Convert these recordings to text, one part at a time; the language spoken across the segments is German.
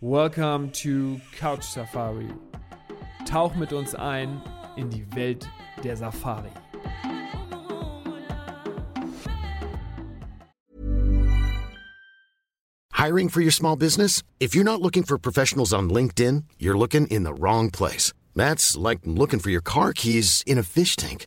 Welcome to Couch Safari. Tauch mit uns ein in die Welt der Safari. Hiring for your small business? If you're not looking for professionals on LinkedIn, you're looking in the wrong place. That's like looking for your car keys in a fish tank.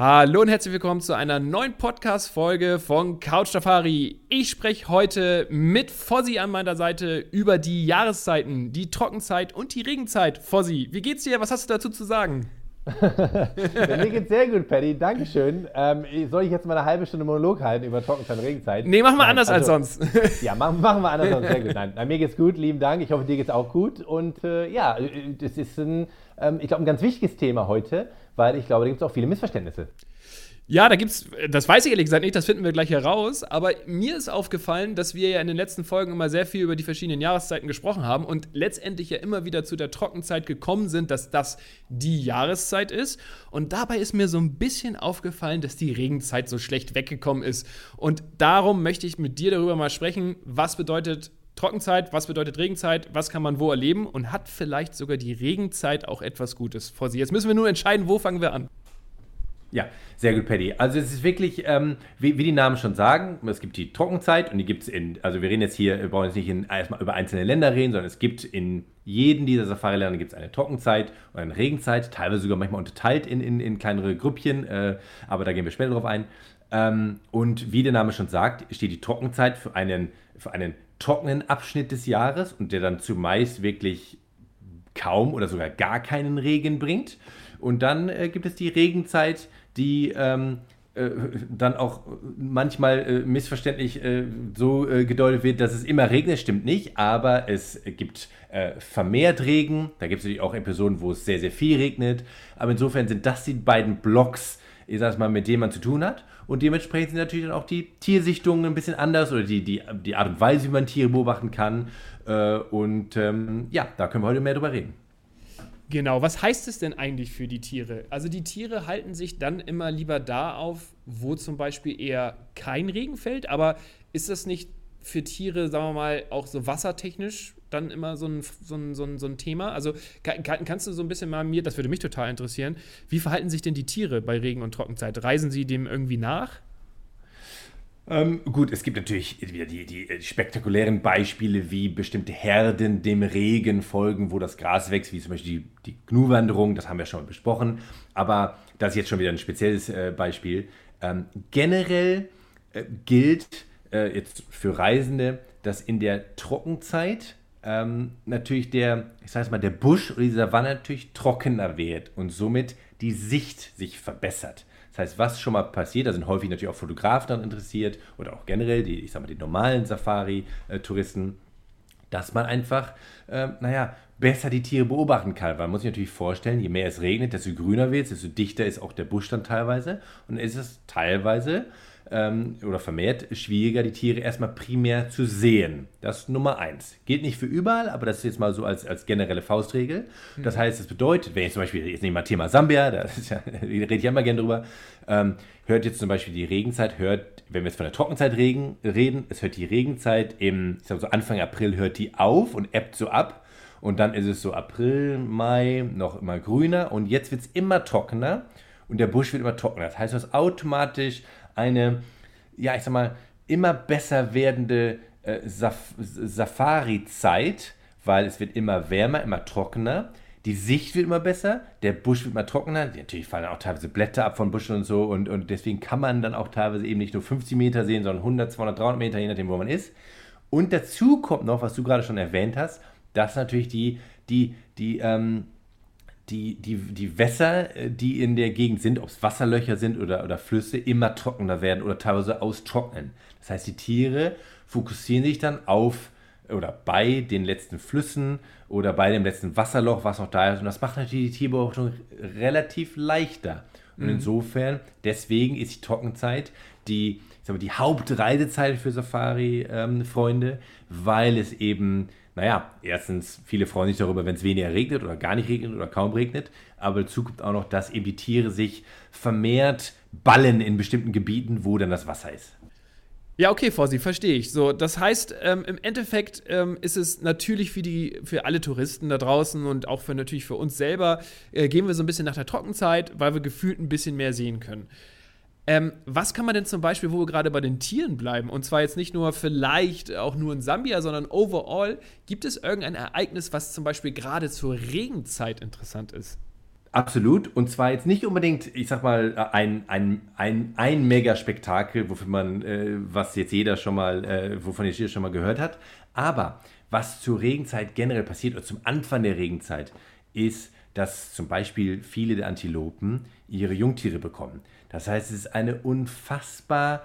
Hallo und herzlich willkommen zu einer neuen Podcast-Folge von Couch Safari. Ich spreche heute mit Fossi an meiner Seite über die Jahreszeiten, die Trockenzeit und die Regenzeit. Fossi, wie geht's dir? Was hast du dazu zu sagen? Mir geht's sehr gut, Paddy. Dankeschön. Ähm, soll ich jetzt mal eine halbe Stunde Monolog halten über Trockenzeit und Regenzeit? Nee, machen wir Nein, anders also, als sonst. Ja, machen, machen wir anders als sonst. Sehr gut. Nein, mir geht's gut, lieben Dank. Ich hoffe, dir geht's auch gut. Und äh, ja, das ist ein, ähm, ich glaube, ein ganz wichtiges Thema heute, weil ich glaube, da gibt es auch viele Missverständnisse. Ja, da gibt's, das weiß ich ehrlich gesagt nicht, das finden wir gleich heraus. Aber mir ist aufgefallen, dass wir ja in den letzten Folgen immer sehr viel über die verschiedenen Jahreszeiten gesprochen haben und letztendlich ja immer wieder zu der Trockenzeit gekommen sind, dass das die Jahreszeit ist. Und dabei ist mir so ein bisschen aufgefallen, dass die Regenzeit so schlecht weggekommen ist. Und darum möchte ich mit dir darüber mal sprechen, was bedeutet Trockenzeit, was bedeutet Regenzeit, was kann man wo erleben und hat vielleicht sogar die Regenzeit auch etwas Gutes vor sich. Jetzt müssen wir nur entscheiden, wo fangen wir an. Ja, sehr gut, Paddy. Also es ist wirklich, ähm, wie, wie, die Namen schon sagen, es gibt die Trockenzeit und die gibt es in, also wir reden jetzt hier, wir wollen jetzt nicht in, erstmal über einzelne Länder reden, sondern es gibt in jedem dieser Safari-Länder gibt es eine Trockenzeit und eine Regenzeit, teilweise sogar manchmal unterteilt in, in, in kleinere Grüppchen, äh, aber da gehen wir später drauf ein. Ähm, und wie der Name schon sagt, steht die Trockenzeit für einen, für einen trockenen Abschnitt des Jahres und der dann zumeist wirklich kaum oder sogar gar keinen Regen bringt. Und dann äh, gibt es die Regenzeit, die ähm, äh, dann auch manchmal äh, missverständlich äh, so äh, gedeutet wird, dass es immer regnet, stimmt nicht, aber es gibt äh, vermehrt Regen. Da gibt es natürlich auch Episoden, wo es sehr, sehr viel regnet. Aber insofern sind das die beiden Blocks, ich sag's mal, mit denen man zu tun hat. Und dementsprechend sind natürlich dann auch die Tiersichtungen ein bisschen anders oder die, die, die Art und Weise, wie man Tiere beobachten kann. Äh, und ähm, ja, da können wir heute mehr drüber reden. Genau, was heißt es denn eigentlich für die Tiere? Also die Tiere halten sich dann immer lieber da auf, wo zum Beispiel eher kein Regen fällt, aber ist das nicht für Tiere, sagen wir mal, auch so wassertechnisch dann immer so ein, so ein, so ein, so ein Thema? Also kann, kannst du so ein bisschen mal mir, das würde mich total interessieren, wie verhalten sich denn die Tiere bei Regen- und Trockenzeit? Reisen sie dem irgendwie nach? Ähm, gut, es gibt natürlich wieder die, die, äh, spektakulären Beispiele, wie bestimmte Herden dem Regen folgen, wo das Gras wächst, wie zum Beispiel die, die Gnu-Wanderung, das haben wir schon besprochen. Aber das ist jetzt schon wieder ein spezielles äh, Beispiel. Ähm, generell äh, gilt äh, jetzt für Reisende, dass in der Trockenzeit ähm, natürlich der, ich sage mal, der Busch oder die Savanne natürlich trockener wird und somit die Sicht sich verbessert. Das heißt, was schon mal passiert, da sind häufig natürlich auch Fotografen daran interessiert oder auch generell die, ich sag mal, die normalen Safari-Touristen, dass man einfach, äh, naja, besser die Tiere beobachten kann. Weil man muss sich natürlich vorstellen, je mehr es regnet, desto grüner wird es, desto dichter ist auch der Busch dann teilweise. Und ist es teilweise ähm, oder vermehrt schwieriger, die Tiere erstmal primär zu sehen. Das ist Nummer eins. Geht nicht für überall, aber das ist jetzt mal so als, als generelle Faustregel. Das heißt, das bedeutet, wenn ich zum Beispiel, jetzt nehmen wir mal Thema Sambia, da ja, rede ich immer gerne drüber, ähm, hört jetzt zum Beispiel die Regenzeit, hört, wenn wir jetzt von der Trockenzeit regen, reden, es hört die Regenzeit im, ich sag so Anfang April hört die auf und ebbt so ab. Und dann ist es so April, Mai noch immer grüner und jetzt wird es immer trockener und der Busch wird immer trockener. Das heißt, du hast automatisch eine, ja, ich sag mal, immer besser werdende äh, Saf Safari-Zeit, weil es wird immer wärmer, immer trockener. Die Sicht wird immer besser, der Busch wird immer trockener. Natürlich fallen auch teilweise Blätter ab von Buschen und so. Und, und deswegen kann man dann auch teilweise eben nicht nur 50 Meter sehen, sondern 100, 200, 300 Meter, je nachdem, wo man ist. Und dazu kommt noch, was du gerade schon erwähnt hast, dass natürlich die, die, die, ähm, die, die, die Wässer, äh, die in der Gegend sind, ob es Wasserlöcher sind oder, oder Flüsse, immer trockener werden oder teilweise austrocknen. Das heißt, die Tiere fokussieren sich dann auf oder bei den letzten Flüssen oder bei dem letzten Wasserloch, was noch da ist. Und das macht natürlich die Tierbeobachtung relativ leichter. Und mhm. insofern, deswegen ist die Trockenzeit die, mal, die Hauptreisezeit für Safari-Freunde, ähm, weil es eben, naja, erstens, viele freuen sich darüber, wenn es weniger regnet oder gar nicht regnet oder kaum regnet, aber dazu kommt auch noch, dass eben die Tiere sich vermehrt ballen in bestimmten Gebieten, wo dann das Wasser ist. Ja, okay, Fossi, verstehe ich. So, das heißt, ähm, im Endeffekt ähm, ist es natürlich für die, für alle Touristen da draußen und auch für natürlich für uns selber, äh, gehen wir so ein bisschen nach der Trockenzeit, weil wir gefühlt ein bisschen mehr sehen können. Ähm, was kann man denn zum Beispiel, wo wir gerade bei den Tieren bleiben, und zwar jetzt nicht nur vielleicht auch nur in Sambia, sondern overall, gibt es irgendein Ereignis, was zum Beispiel gerade zur Regenzeit interessant ist? Absolut. Und zwar jetzt nicht unbedingt, ich sag mal, ein, ein, ein, ein Megaspektakel, wofür man, äh, was jetzt jeder schon mal, äh, wovon jetzt jeder schon mal gehört hat. Aber was zur Regenzeit generell passiert oder zum Anfang der Regenzeit, ist, dass zum Beispiel viele der Antilopen ihre Jungtiere bekommen. Das heißt, es ist eine unfassbar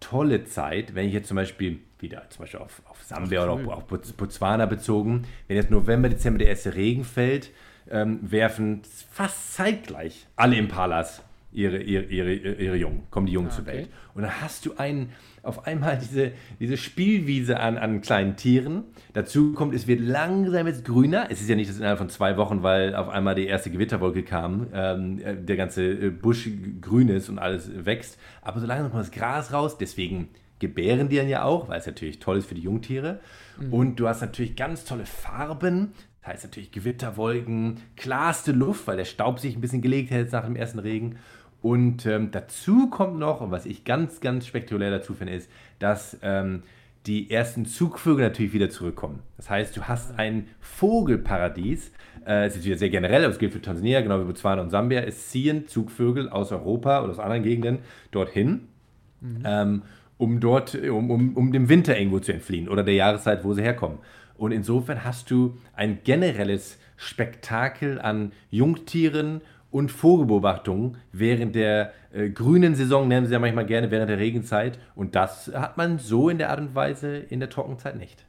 tolle Zeit, wenn ich jetzt zum Beispiel wieder zum Beispiel auf, auf Sambia oder auf, auf Botswana bezogen, wenn jetzt November, Dezember der erste Regen fällt, ähm, werfen fast zeitgleich alle Impalas ihre, ihre, ihre, ihre Jungen, kommen die Jungen ah, zur Welt. Und dann hast du einen, auf einmal diese, diese Spielwiese an, an kleinen Tieren. Dazu kommt, es wird langsam jetzt grüner. Es ist ja nicht das innerhalb von zwei Wochen, weil auf einmal die erste Gewitterwolke kam, ähm, äh, der ganze Busch grün ist und alles wächst. Aber so langsam kommt das Gras raus, deswegen gebären die dann ja auch, weil es natürlich toll ist für die Jungtiere. Mhm. Und du hast natürlich ganz tolle Farben. Das heißt natürlich Gewitterwolken, klarste Luft, weil der Staub sich ein bisschen gelegt hat nach dem ersten Regen. Und ähm, dazu kommt noch, was ich ganz, ganz spektakulär dazu finde, ist, dass ähm, die ersten Zugvögel natürlich wieder zurückkommen. Das heißt, du hast ein Vogelparadies. Äh, es ist wieder sehr generell, aber es gilt für Tansania, genau wie Botswana und Sambia. Es ziehen Zugvögel aus Europa oder aus anderen Gegenden dorthin. Mhm. Ähm, um dort, um, um, um dem Winter irgendwo zu entfliehen oder der Jahreszeit, wo sie herkommen. Und insofern hast du ein generelles Spektakel an Jungtieren und Vogelbeobachtungen während der äh, grünen Saison, nennen sie ja manchmal gerne während der Regenzeit. Und das hat man so in der Art und Weise in der Trockenzeit nicht.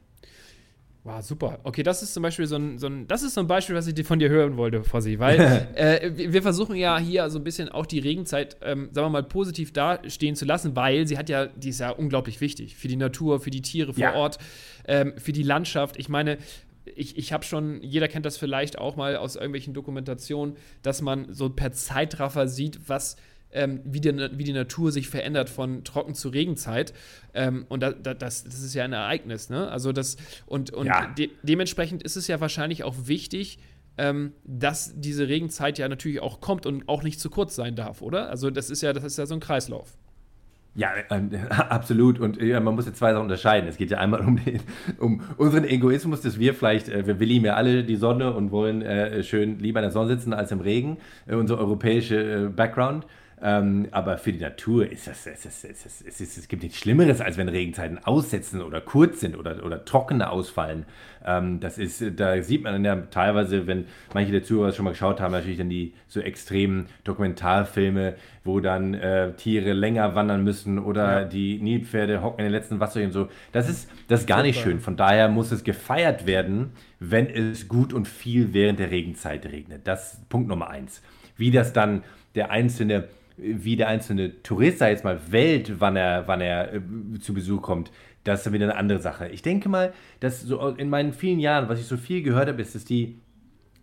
Wow, super. Okay, das ist zum Beispiel so ein, so ein, das ist so ein Beispiel, was ich von dir hören wollte, Fossi, weil äh, wir versuchen ja hier so ein bisschen auch die Regenzeit, ähm, sagen wir mal, positiv dastehen zu lassen, weil sie hat ja, die ist ja unglaublich wichtig für die Natur, für die Tiere vor ja. Ort, ähm, für die Landschaft. Ich meine, ich, ich habe schon, jeder kennt das vielleicht auch mal aus irgendwelchen Dokumentationen, dass man so per Zeitraffer sieht, was ähm, wie, die, wie die Natur sich verändert von Trocken- zu Regenzeit. Ähm, und da, da, das, das ist ja ein Ereignis, ne? Also das, und, und ja. de dementsprechend ist es ja wahrscheinlich auch wichtig, ähm, dass diese Regenzeit ja natürlich auch kommt und auch nicht zu kurz sein darf, oder? Also das ist ja, das ist ja so ein Kreislauf. Ja, äh, absolut. Und man muss jetzt zwei Sachen unterscheiden. Es geht ja einmal um, den, um unseren Egoismus, dass wir vielleicht, äh, wir lieben ja alle die Sonne und wollen äh, schön lieber in der Sonne sitzen als im Regen, äh, unser europäische äh, Background. Ähm, aber für die Natur ist das, es, es, es, es, es, gibt nichts Schlimmeres, als wenn Regenzeiten aussetzen oder kurz sind oder, oder trockene ausfallen. Ähm, das ist, da sieht man dann ja teilweise, wenn manche der Zuhörer schon mal geschaut haben, natürlich dann die so extremen Dokumentarfilme, wo dann äh, Tiere länger wandern müssen oder ja. die Nilpferde hocken in den letzten Wasserchen und so. Das ist, das ist gar nicht schön. Von daher muss es gefeiert werden, wenn es gut und viel während der Regenzeit regnet. Das ist Punkt Nummer eins. Wie das dann der einzelne wie der einzelne Tourist, sei jetzt mal, wählt, wann er, wann er äh, zu Besuch kommt, das ist dann wieder eine andere Sache. Ich denke mal, dass so in meinen vielen Jahren, was ich so viel gehört habe, ist, dass die,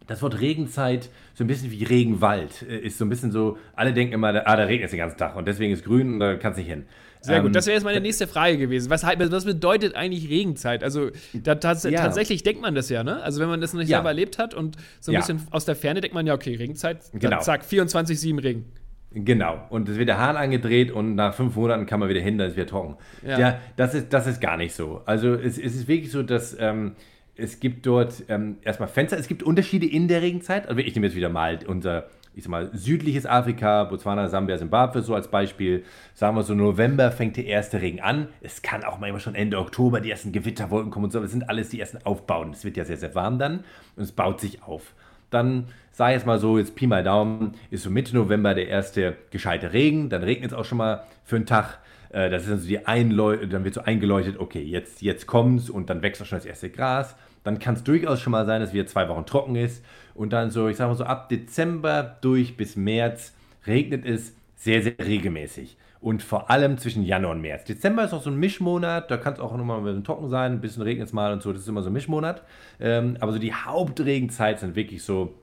das Wort Regenzeit so ein bisschen wie Regenwald äh, ist so ein bisschen so, alle denken immer, ah, da regnet es den ganzen Tag und deswegen ist grün und da kannst du nicht hin. Sehr ähm, gut, das wäre jetzt meine nächste Frage gewesen. Was, was bedeutet eigentlich Regenzeit? Also da, tats ja. tatsächlich denkt man das ja, ne? Also wenn man das nicht ja. selber erlebt hat und so ein ja. bisschen aus der Ferne denkt man ja, okay, Regenzeit, genau. zack, 24-7 Regen. Genau. Und es wird der Hahn angedreht und nach fünf Monaten kann man wieder hin, dann ist wieder trocken. Ja, ja das, ist, das ist gar nicht so. Also es, es ist wirklich so, dass ähm, es gibt dort ähm, erstmal Fenster, es gibt Unterschiede in der Regenzeit. Also ich nehme jetzt wieder mal unser, ich sag mal, südliches Afrika, Botswana, Sambia, Zimbabwe so als Beispiel. Sagen wir so, November fängt der erste Regen an. Es kann auch manchmal schon Ende Oktober die ersten Gewitterwolken kommen und so. Das sind alles die ersten Aufbauen. Es wird ja sehr, sehr warm dann und es baut sich auf. dann sag jetzt mal so, jetzt Pi mal Daumen, ist so Mitte November der erste gescheite Regen, dann regnet es auch schon mal für einen Tag. Äh, das ist dann so die Einleu dann wird so eingeläutet, okay, jetzt, jetzt kommt's und dann wächst auch schon das erste Gras. Dann kann es durchaus schon mal sein, dass wieder zwei Wochen trocken ist. Und dann so, ich sag mal so, ab Dezember durch bis März regnet es sehr, sehr regelmäßig. Und vor allem zwischen Januar und März. Dezember ist auch so ein Mischmonat, da kann es auch nochmal ein bisschen trocken sein, ein bisschen regnet es mal und so, das ist immer so ein Mischmonat. Ähm, aber so die Hauptregenzeit sind wirklich so,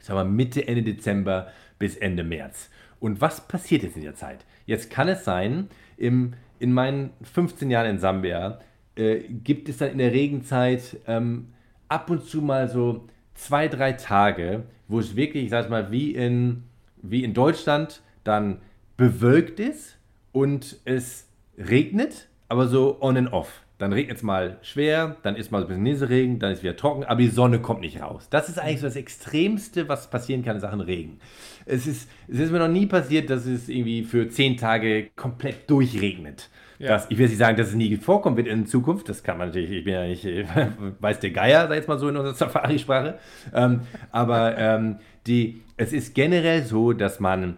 ich sag mal, Mitte, Ende Dezember bis Ende März. Und was passiert jetzt in der Zeit? Jetzt kann es sein, im, in meinen 15 Jahren in Sambia äh, gibt es dann in der Regenzeit ähm, ab und zu mal so zwei, drei Tage, wo es wirklich, ich sag mal, wie in, wie in Deutschland dann bewölkt ist und es regnet, aber so on and off. Dann regnet es mal schwer, dann ist mal ein bisschen Nieselregen, dann ist wieder trocken, aber die Sonne kommt nicht raus. Das ist eigentlich so das Extremste, was passieren kann in Sachen Regen. Es ist, es ist mir noch nie passiert, dass es irgendwie für zehn Tage komplett durchregnet. Ja. Das, ich will nicht sagen, dass es nie vorkommen wird in Zukunft. Das kann man natürlich, ich bin ja nicht, weiß der Geier, sag ich jetzt mal so in unserer Safari-Sprache. Ähm, aber ähm, die, es ist generell so, dass man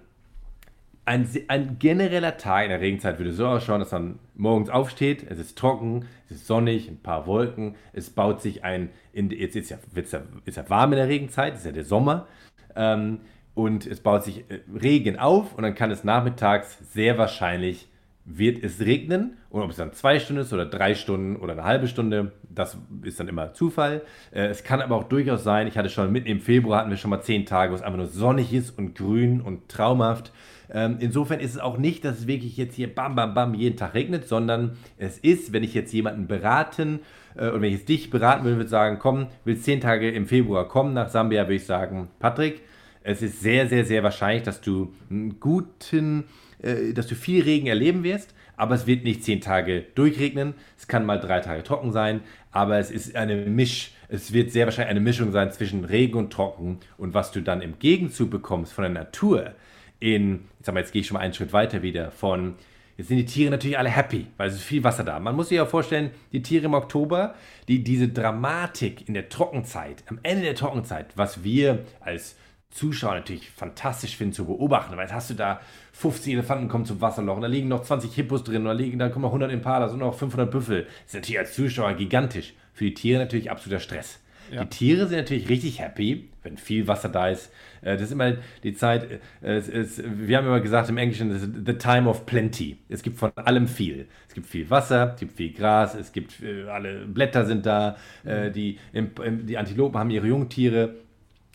ein, ein genereller Tag in der Regenzeit würde so ausschauen, dass man morgens aufsteht, es ist trocken, es ist sonnig, ein paar Wolken, es baut sich ein, in, jetzt ist ja, ja, ist ja warm in der Regenzeit, ist ja der Sommer, ähm, und es baut sich äh, Regen auf und dann kann es nachmittags sehr wahrscheinlich wird es regnen und ob es dann zwei Stunden ist oder drei Stunden oder eine halbe Stunde, das ist dann immer Zufall. Äh, es kann aber auch durchaus sein, ich hatte schon mitten im Februar hatten wir schon mal zehn Tage, wo es einfach nur sonnig ist und grün und traumhaft. Ähm, insofern ist es auch nicht, dass es wirklich jetzt hier bam, bam, bam jeden Tag regnet, sondern es ist, wenn ich jetzt jemanden beraten äh, oder wenn ich jetzt dich beraten würde, würde ich sagen, komm, willst zehn Tage im Februar kommen nach Sambia, würde ich sagen, Patrick, es ist sehr, sehr, sehr wahrscheinlich, dass du einen guten, äh, dass du viel Regen erleben wirst, aber es wird nicht zehn Tage durchregnen. Es kann mal drei Tage trocken sein, aber es ist eine Misch, es wird sehr wahrscheinlich eine Mischung sein zwischen Regen und Trocken und was du dann im Gegenzug bekommst von der Natur, in, ich sag mal, jetzt gehe ich schon mal einen Schritt weiter wieder, von, jetzt sind die Tiere natürlich alle happy, weil es ist viel Wasser da. Man muss sich ja vorstellen, die Tiere im Oktober, die, diese Dramatik in der Trockenzeit, am Ende der Trockenzeit, was wir als Zuschauer natürlich fantastisch finden zu beobachten, weil jetzt hast du da 50 Elefanten kommen zum Wasserloch und da liegen noch 20 Hippos drin und da liegen, dann kommen noch 100 Impalas und noch 500 Büffel. Das ist natürlich als Zuschauer gigantisch. Für die Tiere natürlich absoluter Stress. Ja. Die Tiere sind natürlich richtig happy, wenn viel Wasser da ist. Äh, das ist immer die Zeit, äh, ist, wir haben immer gesagt im Englischen, das ist the time of plenty. Es gibt von allem viel. Es gibt viel Wasser, es gibt viel Gras, es gibt, äh, alle Blätter sind da, die, die Antilopen haben ihre Jungtiere.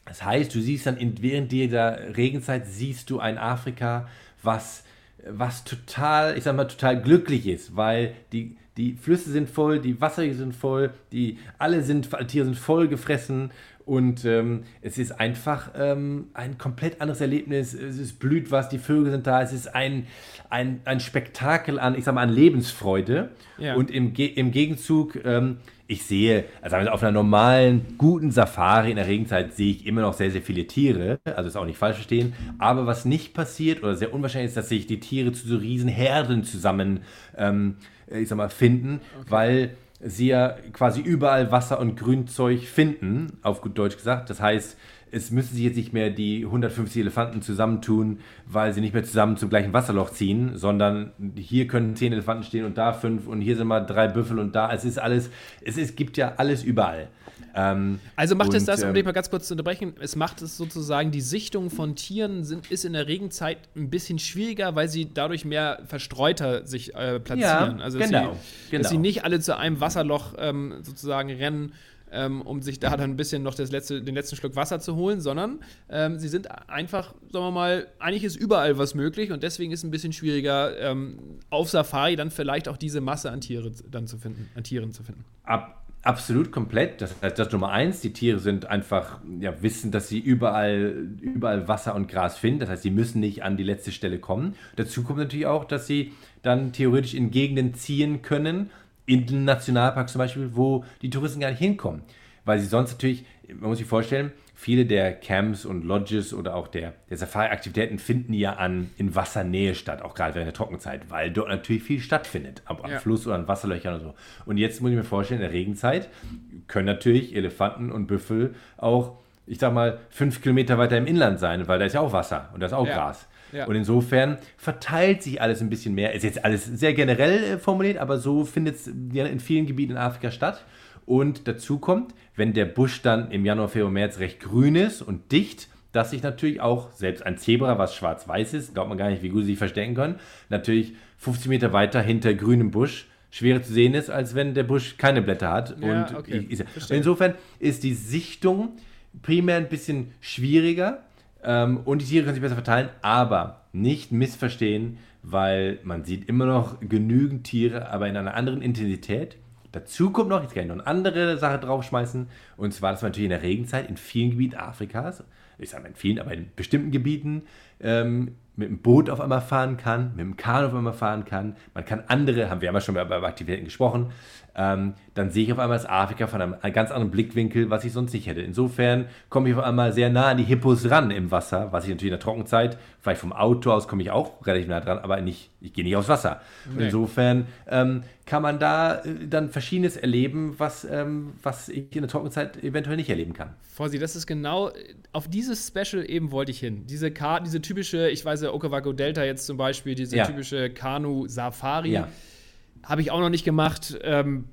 Das heißt, du siehst dann in, während dieser Regenzeit, siehst du ein Afrika, was, was total, ich sag mal, total glücklich ist, weil die, die Flüsse sind voll, die Wasser sind voll, die alle sind, alle Tiere sind voll gefressen und ähm, es ist einfach ähm, ein komplett anderes Erlebnis. Es ist blüht was, die Vögel sind da, es ist ein, ein, ein Spektakel an, ich sag mal, an Lebensfreude. Ja. Und im, im Gegenzug, ähm, ich sehe, also auf einer normalen, guten Safari in der Regenzeit sehe ich immer noch sehr, sehr viele Tiere. Also ist auch nicht falsch verstehen. Aber was nicht passiert oder sehr unwahrscheinlich ist, dass sich die Tiere zu so riesen Herden zusammen ähm, äh, ich sag mal, finden, okay. weil sie ja quasi überall Wasser und Grünzeug finden, auf gut Deutsch gesagt. Das heißt, es müssen sich jetzt nicht mehr die 150 Elefanten zusammentun, weil sie nicht mehr zusammen zum gleichen Wasserloch ziehen, sondern hier können 10 Elefanten stehen und da 5 und hier sind mal drei Büffel und da. Es ist alles, es ist, gibt ja alles überall. Ähm, also macht und, es das, um ähm, dich mal ganz kurz zu unterbrechen, es macht es sozusagen, die Sichtung von Tieren sind, ist in der Regenzeit ein bisschen schwieriger, weil sie dadurch mehr verstreuter sich äh, platzieren. Ja, also genau, dass, sie, genau. dass sie nicht alle zu einem Wasserloch ähm, sozusagen rennen. Ähm, um sich da dann ein bisschen noch das letzte, den letzten Schluck Wasser zu holen, sondern ähm, sie sind einfach, sagen wir mal, eigentlich ist überall was möglich und deswegen ist es ein bisschen schwieriger, ähm, auf Safari dann vielleicht auch diese Masse an Tiere dann zu finden, an Tieren zu finden. Ab, Absolut komplett. Das heißt, das Nummer eins. Die Tiere sind einfach, ja, wissen, dass sie überall, überall Wasser und Gras finden. Das heißt, sie müssen nicht an die letzte Stelle kommen. Dazu kommt natürlich auch, dass sie dann theoretisch in Gegenden ziehen können, in den Nationalpark zum Beispiel, wo die Touristen gar nicht hinkommen. Weil sie sonst natürlich, man muss sich vorstellen, viele der Camps und Lodges oder auch der, der Safari-Aktivitäten finden ja an, in Wassernähe statt, auch gerade während der Trockenzeit, weil dort natürlich viel stattfindet, am, am ja. Fluss oder an Wasserlöchern und so. Und jetzt muss ich mir vorstellen, in der Regenzeit können natürlich Elefanten und Büffel auch ich sag mal, fünf Kilometer weiter im Inland sein, weil da ist ja auch Wasser und da ist auch Ja. Gras. Ja. Und insofern verteilt sich alles ein bisschen mehr. Ist jetzt alles sehr generell äh, formuliert, aber so findet es in vielen Gebieten in Afrika statt. Und dazu kommt, wenn der Busch dann im Januar, Februar, März recht grün ist und dicht, dass sich natürlich auch selbst ein Zebra, was schwarz-weiß ist, glaubt man gar nicht, wie gut sie sich verstecken können, natürlich 50 Meter weiter hinter grünem Busch schwerer zu sehen ist, als wenn der Busch keine Blätter hat. Ja, und okay, ist, insofern ist die Sichtung primär ein bisschen schwieriger ähm, und die Tiere können sich besser verteilen, aber nicht missverstehen, weil man sieht immer noch genügend Tiere, aber in einer anderen Intensität. Dazu kommt noch, jetzt kann ich noch eine andere Sache draufschmeißen, und zwar, dass man natürlich in der Regenzeit in vielen Gebieten Afrikas, ich sage mal in vielen, aber in bestimmten Gebieten, ähm, mit dem Boot auf einmal fahren kann, mit dem Kanu auf einmal fahren kann. Man kann andere, haben wir ja schon bei, bei Aktivitäten gesprochen, ähm, dann sehe ich auf einmal das Afrika von einem, einem ganz anderen Blickwinkel, was ich sonst nicht hätte. Insofern komme ich auf einmal sehr nah an die Hippos ran im Wasser, was ich natürlich in der Trockenzeit, vielleicht vom Auto aus komme ich auch relativ nah dran, aber nicht, ich gehe nicht aufs Wasser. Nee. Insofern ähm, kann man da äh, dann Verschiedenes erleben, was, ähm, was ich in der Trockenzeit eventuell nicht erleben kann. Vorsi, das ist genau, auf dieses Special eben wollte ich hin. Diese Karten, diese typische, ich weiß ja, Okavango Delta jetzt zum Beispiel, diese Ja. typische Kanu-Safari. Ja. Habe ich auch noch nicht gemacht. Ähm,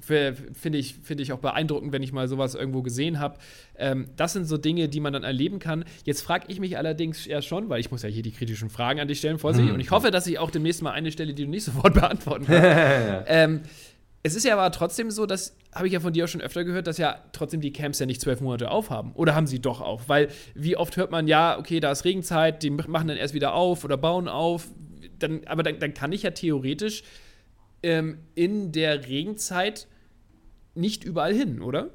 Finde ich, find ich auch beeindruckend, wenn ich mal sowas irgendwo gesehen habe. Ähm, das sind so Dinge, die man dann erleben kann. Jetzt frage ich mich allerdings ja schon, weil ich muss ja hier die kritischen Fragen an dich stellen, Vorsicht. Und ich hoffe, dass ich auch demnächst mal eine stelle, die du nicht sofort beantworten kannst. ähm, es ist ja aber trotzdem so, das habe ich ja von dir auch schon öfter gehört, dass ja trotzdem die Camps ja nicht zwölf Monate aufhaben. Oder haben sie doch auf? Weil wie oft hört man, ja, okay, da ist Regenzeit, die machen dann erst wieder auf oder bauen auf. Dann, aber dann, dann kann ich ja theoretisch ähm, in der Regenzeit nicht überall hin, oder?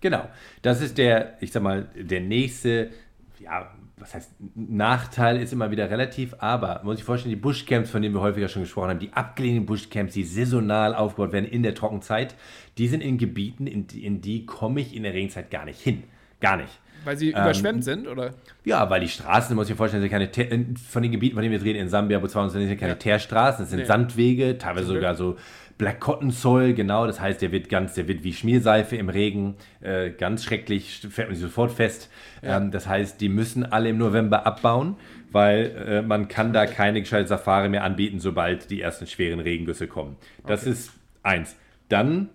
Genau. Das ist der, ich sag mal, der nächste, ja, was heißt, Nachteil ist immer wieder relativ, aber man muss sich vorstellen, die Bushcamps, von denen wir häufiger schon gesprochen haben, die abgelegenen Bushcamps, die saisonal aufgebaut werden in der Trockenzeit, die sind in Gebieten, in in die komme ich in der Regenzeit gar nicht hin. Gar nicht. Weil sie überschwemmt sind, oder? Ja, weil die Straßen, muss ich mir vorstellen, sind keine Teer, von den Gebieten, von denen wir jetzt reden, in Sambia, Botswana, sind keine Teerstraßen, das sind Nee. Sandwege, teilweise sogar so Black Cotton Soil, genau, das heißt, der wird ganz, der wird wie Schmierseife im Regen, äh, ganz schrecklich, fährt man sich sofort fest. Ähm, das heißt, die müssen alle im November abbauen, weil äh, man kann da keine gescheite Safari mehr anbieten, sobald die ersten schweren Regengüsse kommen. Das ist eins. Dann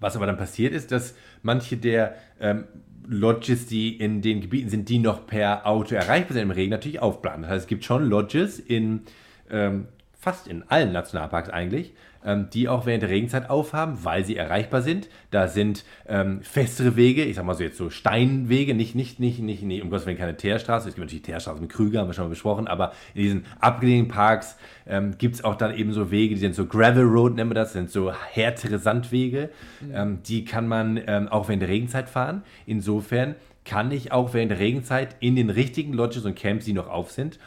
was aber dann passiert ist, dass manche der ähm, Lodges, die in den Gebieten sind, die noch per Auto erreichbar sind im Regen, natürlich aufbleiben. Das heißt, es gibt schon Lodges in ähm, fast in allen Nationalparks eigentlich, ähm, die auch während der Regenzeit aufhaben, weil sie erreichbar sind. Da sind ähm, festere Wege, ich sag mal so jetzt so Steinwege, nicht, nicht, nicht, nicht, nicht um Gottes Willen keine Teerstraße. Es gibt natürlich Teerstraßen mit Krüger, haben wir schon mal besprochen, aber in diesen abgelegenen Parks ähm, gibt es auch dann eben so Wege, die sind so Gravel Road, nennen wir das, sind so härtere Sandwege. Ähm, die kann man ähm, auch während der Regenzeit fahren. Insofern kann ich auch während der Regenzeit in den richtigen Lodges und Camps, die noch auf sind,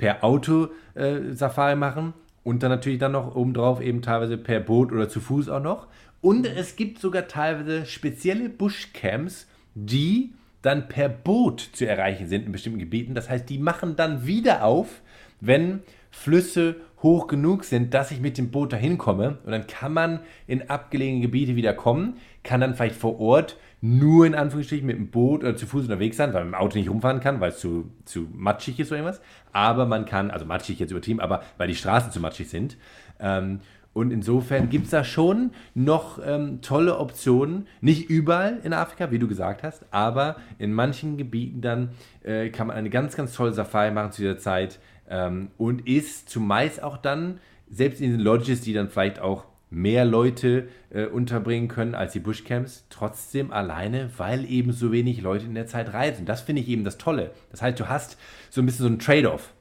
per Auto äh, Safari machen und dann natürlich dann noch obendrauf eben teilweise per Boot oder zu Fuß auch noch. Und es gibt sogar teilweise spezielle Bushcamps, die dann per Boot zu erreichen sind in bestimmten Gebieten. Das heißt, die machen dann wieder auf, wenn Flüsse hoch genug sind, dass ich mit dem Boot dahin komme. Und dann kann man in abgelegene Gebiete wieder kommen, kann dann vielleicht vor Ort nur in Anführungsstrichen mit dem Boot oder zu Fuß unterwegs sein, weil man dem Auto nicht rumfahren kann, weil es zu, zu matschig ist oder irgendwas. Aber man kann, also matschig jetzt übertrieben, aber weil die Straßen zu matschig sind. Ähm, und insofern gibt es da schon noch ähm, tolle Optionen. Nicht überall in Afrika, wie du gesagt hast, aber in manchen Gebieten dann äh, kann man eine ganz, ganz tolle Safari machen zu dieser Zeit ähm, und ist zumeist auch dann, selbst in den Lodges, die dann vielleicht auch mehr Leute äh, unterbringen können als die Bushcamps, trotzdem alleine, weil eben so wenig Leute in der Zeit reisen. Das finde ich eben das Tolle. Das heißt, du hast so ein bisschen so ein Trade-off.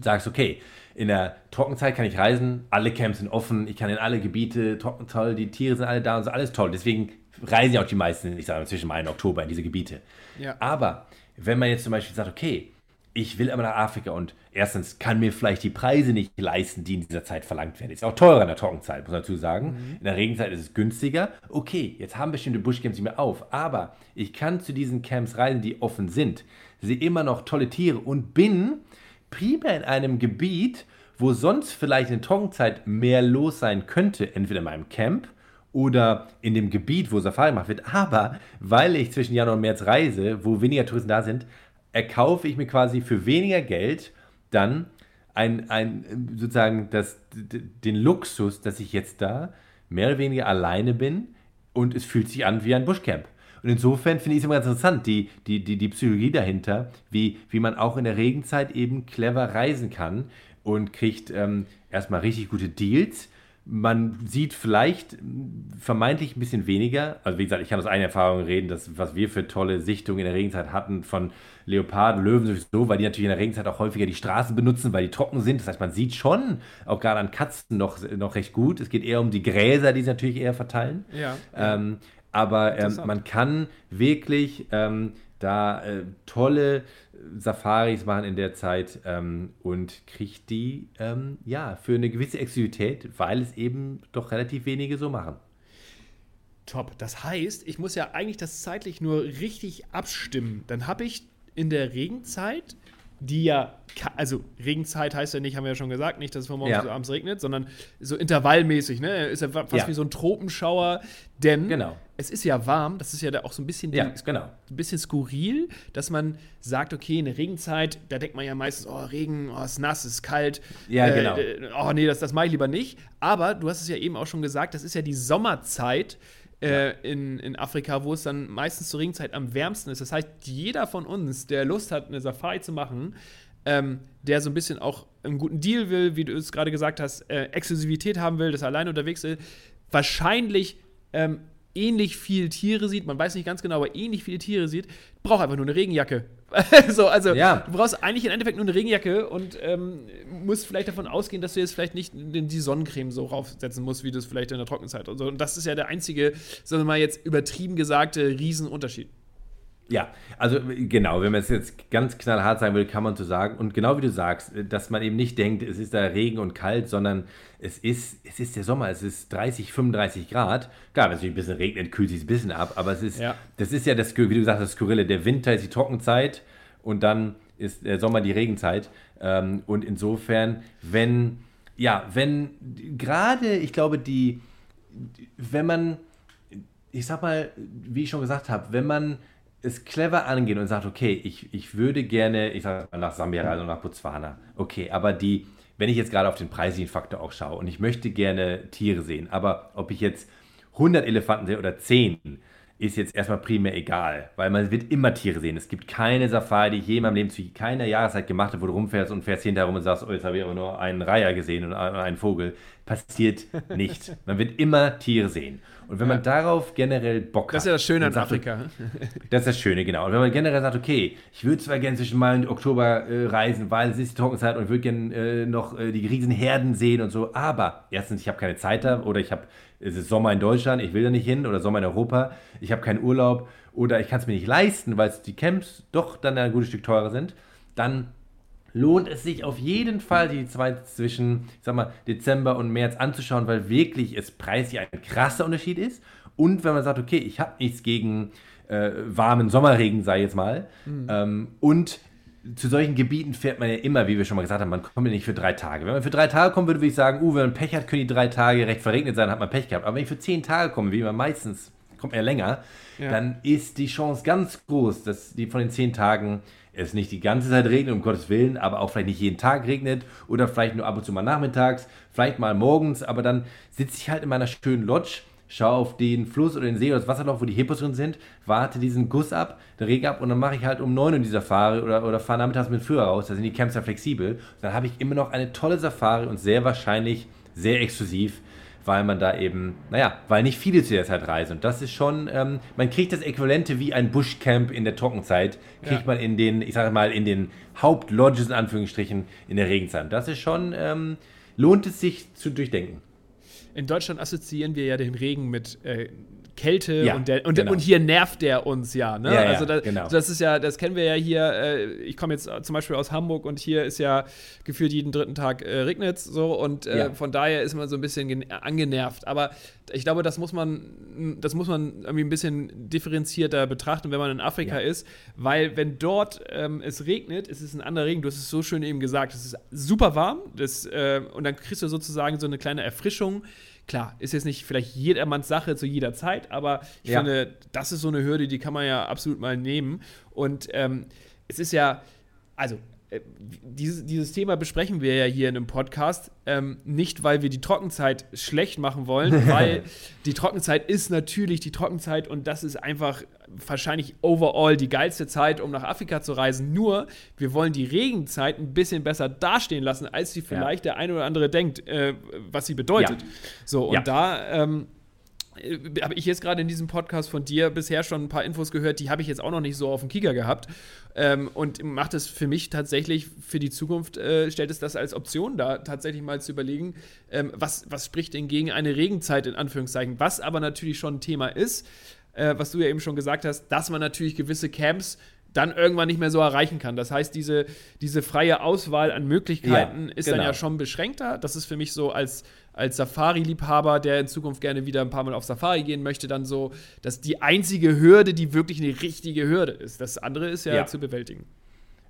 Sagst, okay, in der Trockenzeit kann ich reisen, alle Camps sind offen, ich kann in alle Gebiete, trocken toll, die Tiere sind alle da und so, alles toll. Deswegen reisen ja auch die meisten, ich sage mal, zwischen Mai und Oktober in diese Gebiete. Ja. Aber wenn man jetzt zum Beispiel sagt, okay, ich will aber nach Afrika und erstens kann mir vielleicht die Preise nicht leisten, die in dieser Zeit verlangt werden. Ist auch teurer in der Trockenzeit, muss man dazu sagen. In der Regenzeit ist es günstiger. Okay, jetzt haben bestimmte Bushcamps nicht mehr auf, aber ich kann zu diesen Camps reisen, die offen sind, sehe immer noch tolle Tiere und bin primär in einem Gebiet, wo sonst vielleicht in der Trockenzeit mehr los sein könnte, entweder in meinem Camp oder in dem Gebiet, wo Safari gemacht wird. Aber weil ich zwischen Januar und März reise, wo weniger Touristen da sind, erkaufe ich mir quasi für weniger Geld dann ein, ein sozusagen das, den Luxus, dass ich jetzt da mehr oder weniger alleine bin und es fühlt sich an wie ein Buschcamp. Und insofern finde ich es immer ganz interessant, die, die, die, die Psychologie dahinter, wie, wie man auch in der Regenzeit eben clever reisen kann und kriegt ähm, erstmal richtig gute Deals. Man sieht vielleicht vermeintlich ein bisschen weniger. Also wie gesagt, ich kann aus eigener Erfahrung reden, dass was wir für tolle Sichtungen in der Regenzeit hatten von Leoparden, Löwen sowieso, weil die natürlich in der Regenzeit auch häufiger die Straßen benutzen, weil die trocken sind. Das heißt, man sieht schon, auch gerade an Katzen noch, noch recht gut. Es geht eher um die Gräser, die sie natürlich eher verteilen. Ja. Ähm, aber ähm, man kann wirklich ähm, da äh, tolle Safaris machen in der Zeit ähm, und kriegt die ähm, ja für eine gewisse Exklusivität, weil es eben doch relativ wenige so machen. Top. Das heißt, ich muss ja eigentlich das zeitlich nur richtig abstimmen. Dann habe ich in der Regenzeit die ja, also Regenzeit heißt ja nicht, haben wir ja schon gesagt, nicht, dass es von morgens ja. bis abends regnet, sondern so intervallmäßig, ne? Ist ja fast ja. wie so ein Tropenschauer, denn genau. Es ist ja warm, das ist ja da auch so ein bisschen, ja, genau. ein bisschen skurril, dass man sagt, okay, in der Regenzeit, da denkt man ja meistens, oh, Regen, oh, es ist nass, es ist kalt. Ja, äh, genau. Äh, oh, nee, das, das mache ich lieber nicht. Aber du hast es ja eben auch schon gesagt, das ist ja die Sommerzeit, äh, in, in Afrika, wo es dann meistens zur Regenzeit am wärmsten ist. Das heißt, jeder von uns, der Lust hat, eine Safari zu machen, ähm, der so ein bisschen auch einen guten Deal will, wie du es gerade gesagt hast, äh, Exklusivität haben will, dass er alleine unterwegs ist, wahrscheinlich ähm, ähnlich viele Tiere sieht, man weiß nicht ganz genau, aber ähnlich viele Tiere sieht, braucht einfach nur eine Regenjacke. so, also ja. du brauchst eigentlich im Endeffekt nur eine Regenjacke und ähm, musst vielleicht davon ausgehen, dass du jetzt vielleicht nicht die Sonnencreme so raufsetzen musst, wie du es vielleicht in der Trockenzeit und so. Und das ist ja der einzige, sagen wir mal jetzt übertrieben gesagte Riesenunterschied. Ja, also genau, wenn man es jetzt ganz knallhart sagen will, kann man so sagen. Und genau wie du sagst, dass man eben nicht denkt, es ist da Regen und kalt, sondern es ist, es ist der Sommer, es ist 30, 35 Grad. Klar, wenn es ein bisschen regnet, kühlt sich ein bisschen ab, aber es ist, ja. das ist ja das, wie du sagst, das Skurrile. Der Winter ist die Trockenzeit und dann ist der Sommer die Regenzeit. Ähm, und insofern, wenn, ja, wenn gerade, ich glaube, die, wenn man, ich sag mal, wie ich schon gesagt habe, wenn man es clever angehen und sagt, okay, ich, ich würde gerne, ich sage mal nach Sambia reisen und nach Botswana. Okay, aber die, wenn ich jetzt gerade auf den preislichen Faktor auch schaue und ich möchte gerne Tiere sehen, aber ob ich jetzt 100 Elefanten sehe oder 10, ist jetzt erstmal primär egal, weil man wird immer Tiere sehen. Es gibt keine Safari, die ich je in meinem Leben zu keiner Jahreszeit gemacht habe, wo du rumfährst und fährst hinterher rum und sagst, oh, jetzt habe ich aber nur einen Reiher gesehen und einen Vogel. Passiert nicht. Man wird immer Tiere sehen. Und wenn man darauf generell Bock hat. Das ist ja das Schöne in Afrika. Das ist das Schöne, genau. Und wenn man generell sagt, okay, ich würde zwar gerne zwischen Mai und Oktober äh, reisen, weil es ist die Trockenzeit und ich würde gerne äh, noch äh, die Riesenherden sehen und so, aber erstens, ich habe keine Zeit da oder ich habe, es ist Sommer in Deutschland, ich will da nicht hin oder Sommer in Europa, ich habe keinen Urlaub oder ich kann es mir nicht leisten, weil die Camps doch dann ein gutes Stück teurer sind, dann lohnt es sich auf jeden Fall, die Zeit zwischen, ich sag mal, Dezember und März anzuschauen, weil wirklich es preislich ein krasser Unterschied ist. Und wenn man sagt, okay, ich habe nichts gegen äh, warmen Sommerregen, sei jetzt mal, mhm. ähm, und zu solchen Gebieten fährt man ja immer, wie wir schon mal gesagt haben, man kommt ja nicht für drei Tage. Wenn man für drei Tage kommen würde, würde ich sagen, uh, wenn man Pech hat, können die drei Tage recht verregnet sein, hat man Pech gehabt. Aber wenn ich für zehn Tage komme, wie man meistens, kommt er länger, ja. dann ist die Chance ganz groß, dass die von den zehn Tagen es nicht die ganze Zeit regnet, um Gottes Willen, aber auch vielleicht nicht jeden Tag regnet oder vielleicht nur ab und zu mal nachmittags, vielleicht mal morgens, aber dann sitze ich halt in meiner schönen Lodge, schaue auf den Fluss oder den See oder das Wasserloch, wo die Hippos drin sind, warte diesen Guss ab, den Regen ab und dann mache ich halt um 9 Uhr die Safari oder, oder fahre nachmittags mit früher raus, da sind die Camps ja flexibel. Dann habe ich immer noch eine tolle Safari und sehr wahrscheinlich sehr exklusiv weil man da eben, naja, weil nicht viele zu der Zeit reisen. Und das ist schon, ähm, man kriegt das Äquivalente wie ein Bushcamp in der Trockenzeit, kriegt ja. man in den, ich sage mal, in den Hauptlodges in Anführungsstrichen in der Regenzeit. Das ist schon, ähm, lohnt es sich zu durchdenken. In Deutschland assoziieren wir ja den Regen mit äh, Kälte ja, und, der, und, genau. und, hier nervt der uns ja. Ne? Ja, also da, genau. das ist ja, das kennen wir ja hier. Äh, ich komme jetzt zum Beispiel aus Hamburg und hier ist ja gefühlt jeden dritten Tag äh, regnet so und äh, von daher ist man so ein bisschen angenervt. Aber ich glaube, das muss man, das muss man irgendwie ein bisschen differenzierter betrachten, wenn man in Afrika ist, weil wenn dort ähm, es regnet, ist es ein anderer Regen. Du hast es so schön eben gesagt. Es ist super warm das, äh, und dann kriegst du sozusagen so eine kleine Erfrischung klar, ist jetzt nicht vielleicht jedermanns Sache zu jeder Zeit, aber ich ja. finde, das ist so eine Hürde, die kann man ja absolut mal nehmen. Und ähm, es ist ja, also dieses, dieses Thema besprechen wir ja hier in einem Podcast, ähm, nicht weil wir die Trockenzeit schlecht machen wollen, weil die Trockenzeit ist natürlich die Trockenzeit und das ist einfach wahrscheinlich overall die geilste Zeit, um nach Afrika zu reisen. Nur, wir wollen die Regenzeit ein bisschen besser dastehen lassen, als sie vielleicht ja. der eine oder andere denkt, äh, was sie bedeutet. Ja. So, und ja. da ähm, äh, habe ich jetzt gerade in diesem Podcast von dir bisher schon ein paar Infos gehört, die habe ich jetzt auch noch nicht so auf dem Kieker gehabt. Ähm, und macht es für mich tatsächlich für die Zukunft, äh, stellt es das als Option dar, tatsächlich mal zu überlegen, ähm, was, was spricht denn gegen eine Regenzeit in Anführungszeichen. Was aber natürlich schon ein Thema ist, äh, was du ja eben schon gesagt hast, dass man natürlich gewisse Camps dann irgendwann nicht mehr so erreichen kann. Das heißt, diese, diese freie Auswahl an Möglichkeiten ja, ist genau. dann ja schon beschränkter. Das ist für mich so als, als Safari-Liebhaber, der in Zukunft gerne wieder ein paar Mal auf Safari gehen möchte, dann so, dass die einzige Hürde, die wirklich eine richtige Hürde ist. Das andere ist ja, ja. zu bewältigen.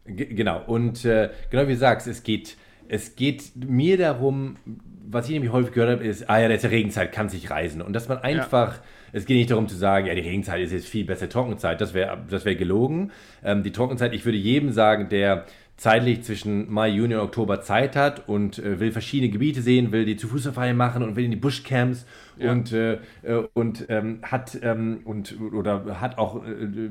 G genau, und äh, genau wie du sagst, es geht, es geht mir darum, was ich nämlich häufig gehört habe, ist, ah ja, das ist Regenzeit, kann sich reisen. Und dass man einfach, ja. Es geht nicht darum zu sagen, ja, die Regenzeit ist jetzt viel besser Trockenzeit, das wäre das wär gelogen. Ähm, die Trockenzeit, ich würde jedem sagen, der zeitlich zwischen Mai, Juni und Oktober Zeit hat und äh, will verschiedene Gebiete sehen, will die zu Fußsafari machen und will in die Bushcamps ja. und, äh, äh und ähm, hat ähm, und oder hat auch äh,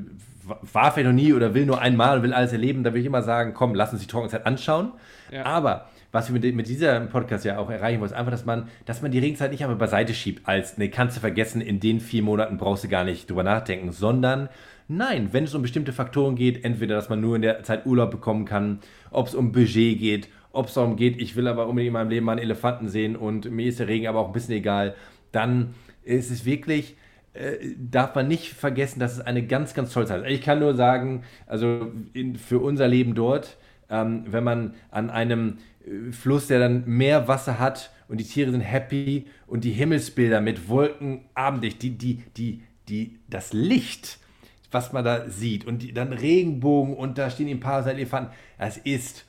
war vielleicht noch nie oder will nur einmal und will alles erleben, da will ich immer sagen, komm, lass uns die Trockenzeit anschauen. Ja. Aber was wir mit, mit diesem Podcast ja auch erreichen wollen, ist einfach, dass man, dass man die Regenzeit nicht einfach beiseite schiebt, als, ne, kannst du vergessen, in den vier Monaten brauchst du gar nicht drüber nachdenken, sondern nein, wenn es um bestimmte Faktoren geht, entweder, dass man nur in der Zeit Urlaub bekommen kann, ob es um Budget geht, ob es darum geht, ich will aber unbedingt in meinem Leben mal einen Elefanten sehen und mir ist der Regen aber auch ein bisschen egal, dann ist es wirklich, äh, darf man nicht vergessen, dass es eine ganz, ganz tolle Zeit ist. Ich kann nur sagen, also in, für unser Leben dort, ähm, wenn man an einem Fluss, der dann mehr Wasser hat und die Tiere sind happy und die Himmelsbilder mit Wolken abendlich, die, die, die, die, das Licht, was man da sieht und die, dann Regenbogen und da stehen ein paar Elefanten, das ist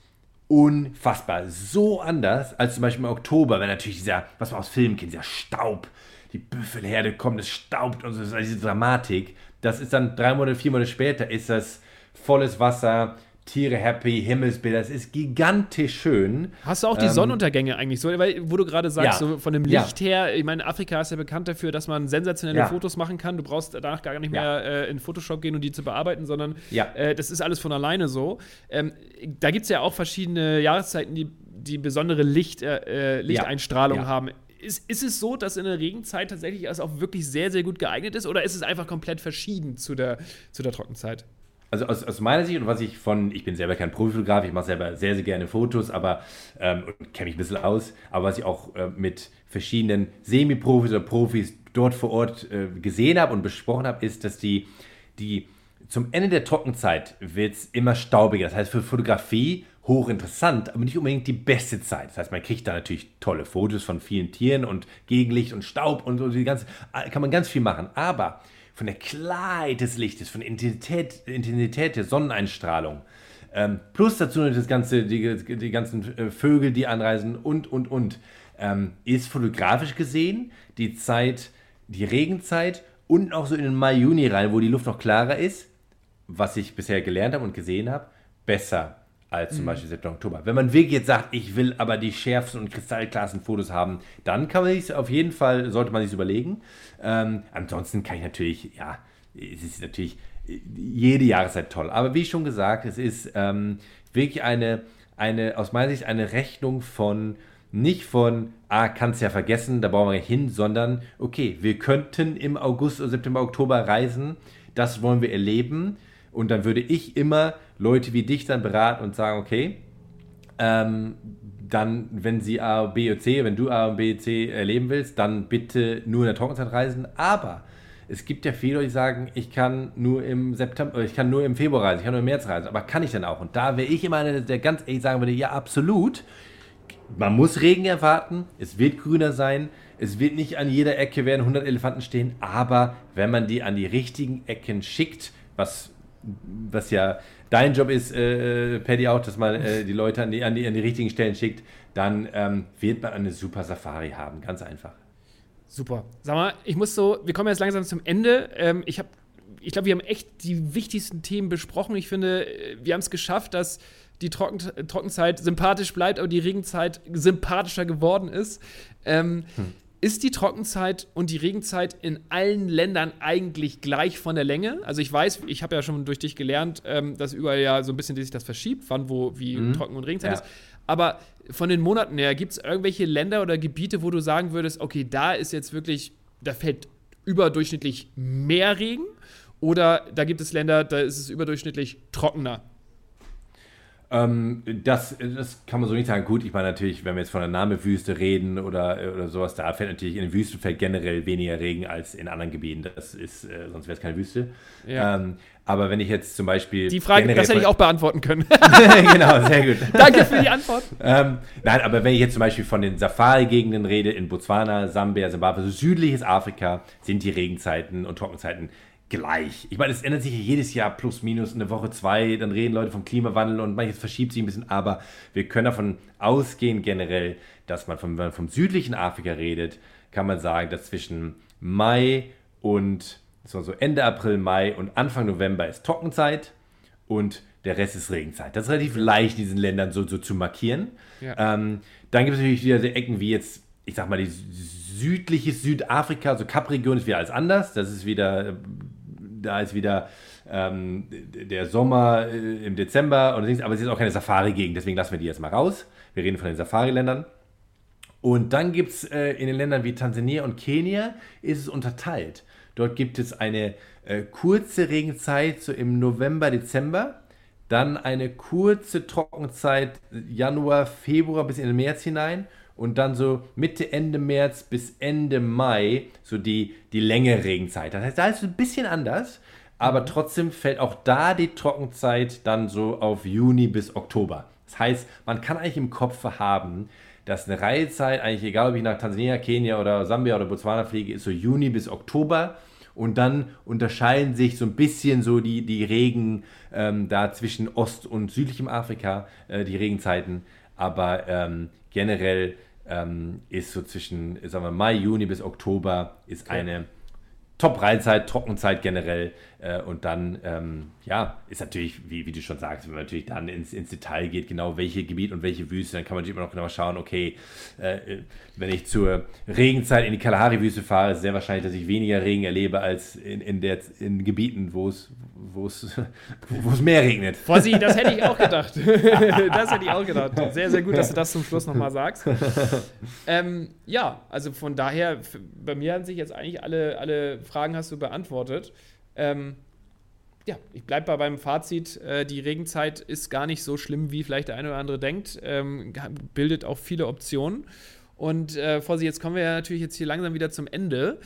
unfassbar. So anders als zum Beispiel im Oktober, wenn natürlich dieser, was man aus Filmen kennt, dieser Staub, die Büffelherde kommt, es staubt und so, diese Dramatik. Das ist dann drei Monate, vier Monate später, ist das volles Wasser, Tiere happy, Himmelsbilder. Es ist gigantisch schön. Hast du auch die ähm, Sonnenuntergänge eigentlich so? Weil, wo du gerade sagst, ja. so von dem Licht ja. her, ich meine, Afrika ist ja bekannt dafür, dass man sensationelle ja. Fotos machen kann. Du brauchst danach gar nicht mehr äh, in Photoshop gehen und die zu bearbeiten, sondern äh, das ist alles von alleine so. Ähm, da gibt es ja auch verschiedene Jahreszeiten, die, die besondere Licht, äh, äh Lichteinstrahlung haben. Ist, ist, es so, dass in der Regenzeit tatsächlich es auch wirklich sehr, sehr gut geeignet ist oder ist es einfach komplett verschieden zu der, zu der Trockenzeit? Also aus, aus, meiner Sicht und was ich von, ich bin selber kein Profifotograf, ich mache selber sehr, sehr gerne Fotos, aber ähm, kenne mich ein bisschen aus, aber was ich auch äh, mit verschiedenen Semi-Profis oder Profis dort vor Ort äh, gesehen habe und besprochen habe, ist, dass die, die zum Ende der Trockenzeit wird es immer staubiger. Das heißt, für Fotografie hochinteressant, aber nicht unbedingt die beste Zeit. Das heißt, man kriegt da natürlich tolle Fotos von vielen Tieren und Gegenlicht und Staub und so, die ganze, kann man ganz viel machen. Aber von der Klarheit des Lichtes, von Intensität, Intensität der Sonneneinstrahlung. Ähm, plus dazu das ganze, die, die ganzen äh, Vögel, die anreisen und, und, und. Ähm, ist fotografisch gesehen die Zeit, die Regenzeit und auch so in den Mai, Juni rein, wo die Luft noch klarer ist, was ich bisher gelernt habe und gesehen habe, besser als zum mhm. Beispiel September, Oktober. Wenn man wirklich jetzt sagt, ich will aber die schärfsten und kristallklarsten Fotos haben, dann kann man sich auf jeden Fall, sollte man sich überlegen. Ähm, ansonsten kann ich natürlich, ja, es ist natürlich jede Jahreszeit toll. Aber wie schon gesagt, es ist ähm, wirklich eine, eine, aus meiner Sicht eine Rechnung von, nicht von, ah, kannst ja vergessen, da brauchen wir hin, sondern, okay, wir könnten im August, September, Oktober reisen, das wollen wir erleben. Und dann würde ich immer Leute wie dich dann beraten und sagen, okay, ähm, dann, wenn sie A, B oder C, wenn du A und B, C erleben willst, dann bitte nur in der Trockenzeit reisen. Aber es gibt ja viele, die sagen, ich kann nur im September, ich kann nur im Februar reisen, ich kann nur im März reisen. Aber kann ich denn auch? Und da wäre ich immer einer, der ganz ehrlich sagen würde, ja, absolut. Man muss Regen erwarten, es wird grüner sein, es wird nicht an jeder Ecke werden 100 Elefanten stehen, aber wenn man die an die richtigen Ecken schickt, was, was ja dein Job ist, äh, äh, Paddy, auch, dass man äh, die Leute an die, an, die, an die richtigen Stellen schickt, dann ähm, wird man eine super Safari haben. Ganz einfach. Super. Sag mal, ich muss so, wir kommen jetzt langsam zum Ende. Ähm, ich habe, ich glaube, wir haben echt die wichtigsten Themen besprochen. Ich finde, äh, wir haben es geschafft, dass die Trocken Trockenzeit sympathisch bleibt, aber die Regenzeit sympathischer geworden ist. Ähm, hm. Ist die Trockenzeit und die Regenzeit in allen Ländern eigentlich gleich von der Länge? Also ich weiß, ich habe ja schon durch dich gelernt, ähm, dass überall ja so ein bisschen sich das verschiebt, wann, wo, wie mhm. Trocken- und Regenzeit ja. ist. Aber von den Monaten her, gibt es irgendwelche Länder oder Gebiete, wo du sagen würdest, okay, da ist jetzt wirklich, da fällt überdurchschnittlich mehr Regen? Oder da gibt es Länder, da ist es überdurchschnittlich trockener? Ähm, das, das kann man so nicht sagen. Gut, ich meine natürlich, wenn wir jetzt von der Namewüste reden oder, oder sowas, da fällt natürlich in den Wüsten fällt generell weniger Regen als in anderen Gebieten. Das ist, äh, sonst wäre es keine Wüste. Ja. Ähm, aber wenn ich jetzt zum Beispiel. Die Frage, das hätte ich auch beantworten können. genau, sehr gut. Danke für die Antwort. ähm, nein, aber wenn ich jetzt zum Beispiel von den Safari-Gegenden rede, in Botswana, Sambia, Zimbabwe, so südliches Afrika, sind die Regenzeiten und Trockenzeiten gleich. Ich meine, es ändert sich jedes Jahr plus minus eine Woche, zwei, dann reden Leute vom Klimawandel und manches verschiebt sich ein bisschen, aber wir können davon ausgehen generell, dass man, vom, wenn man vom südlichen Afrika redet, kann man sagen, dass zwischen Mai und so Ende April, Mai und Anfang November ist Trockenzeit und der Rest ist Regenzeit. Das ist relativ leicht in diesen Ländern so, so zu markieren. Ja. Ähm, dann gibt es natürlich wieder so Ecken wie jetzt, ich sag mal, die südliche Südafrika, also Kapregion ist wieder alles anders. Das ist wieder da ist wieder ähm, der Sommer äh, im Dezember, und aber es ist auch keine Safari-Gegend, deswegen lassen wir die jetzt mal raus. Wir reden von den Safari-Ländern. Und dann gibt es äh, in den Ländern wie Tansania und Kenia, ist es unterteilt. Dort gibt es eine äh, kurze Regenzeit so im November, Dezember, dann eine kurze Trockenzeit Januar, Februar bis in den März hinein und dann so Mitte, Ende März bis Ende Mai so die, die längere Regenzeit. Das heißt, da ist es ein bisschen anders, aber mhm. trotzdem fällt auch da die Trockenzeit dann so auf Juni bis Oktober. Das heißt, man kann eigentlich im Kopf haben, dass eine Reisezeit, eigentlich egal ob ich nach Tansania, Kenia oder Sambia oder Botswana fliege, ist so Juni bis Oktober. Und dann unterscheiden sich so ein bisschen so die, die Regen ähm, da zwischen Ost- und südlichem Afrika, äh, die Regenzeiten. Aber ähm, generell ähm, ist so zwischen, sagen wir, Mai, Juni bis Oktober ist okay. eine Top-Reizeit, Trockenzeit generell. Äh, und dann, ähm, ja, ist natürlich, wie, wie du schon sagst, wenn man natürlich dann ins, ins Detail geht, genau welche Gebiet und welche Wüste, dann kann man natürlich immer noch genau schauen, okay, äh, wenn ich zur Regenzeit in die Kalahari-Wüste fahre, ist es sehr wahrscheinlich, dass ich weniger Regen erlebe als in, in, der, in Gebieten, wo es mehr regnet. Vorsicht, das hätte ich auch gedacht. das hätte ich auch gedacht. Sehr, sehr gut, dass du das zum Schluss nochmal sagst. Ähm, ja, also von daher, bei mir haben sich jetzt eigentlich alle, alle Fragen hast du beantwortet. Ähm, ja, ich bleibe bei meinem Fazit. Äh, die Regenzeit ist gar nicht so schlimm, wie vielleicht der eine oder andere denkt. Ähm, bildet auch viele Optionen. Und äh, Vorsicht, jetzt kommen wir ja natürlich jetzt hier langsam wieder zum Ende.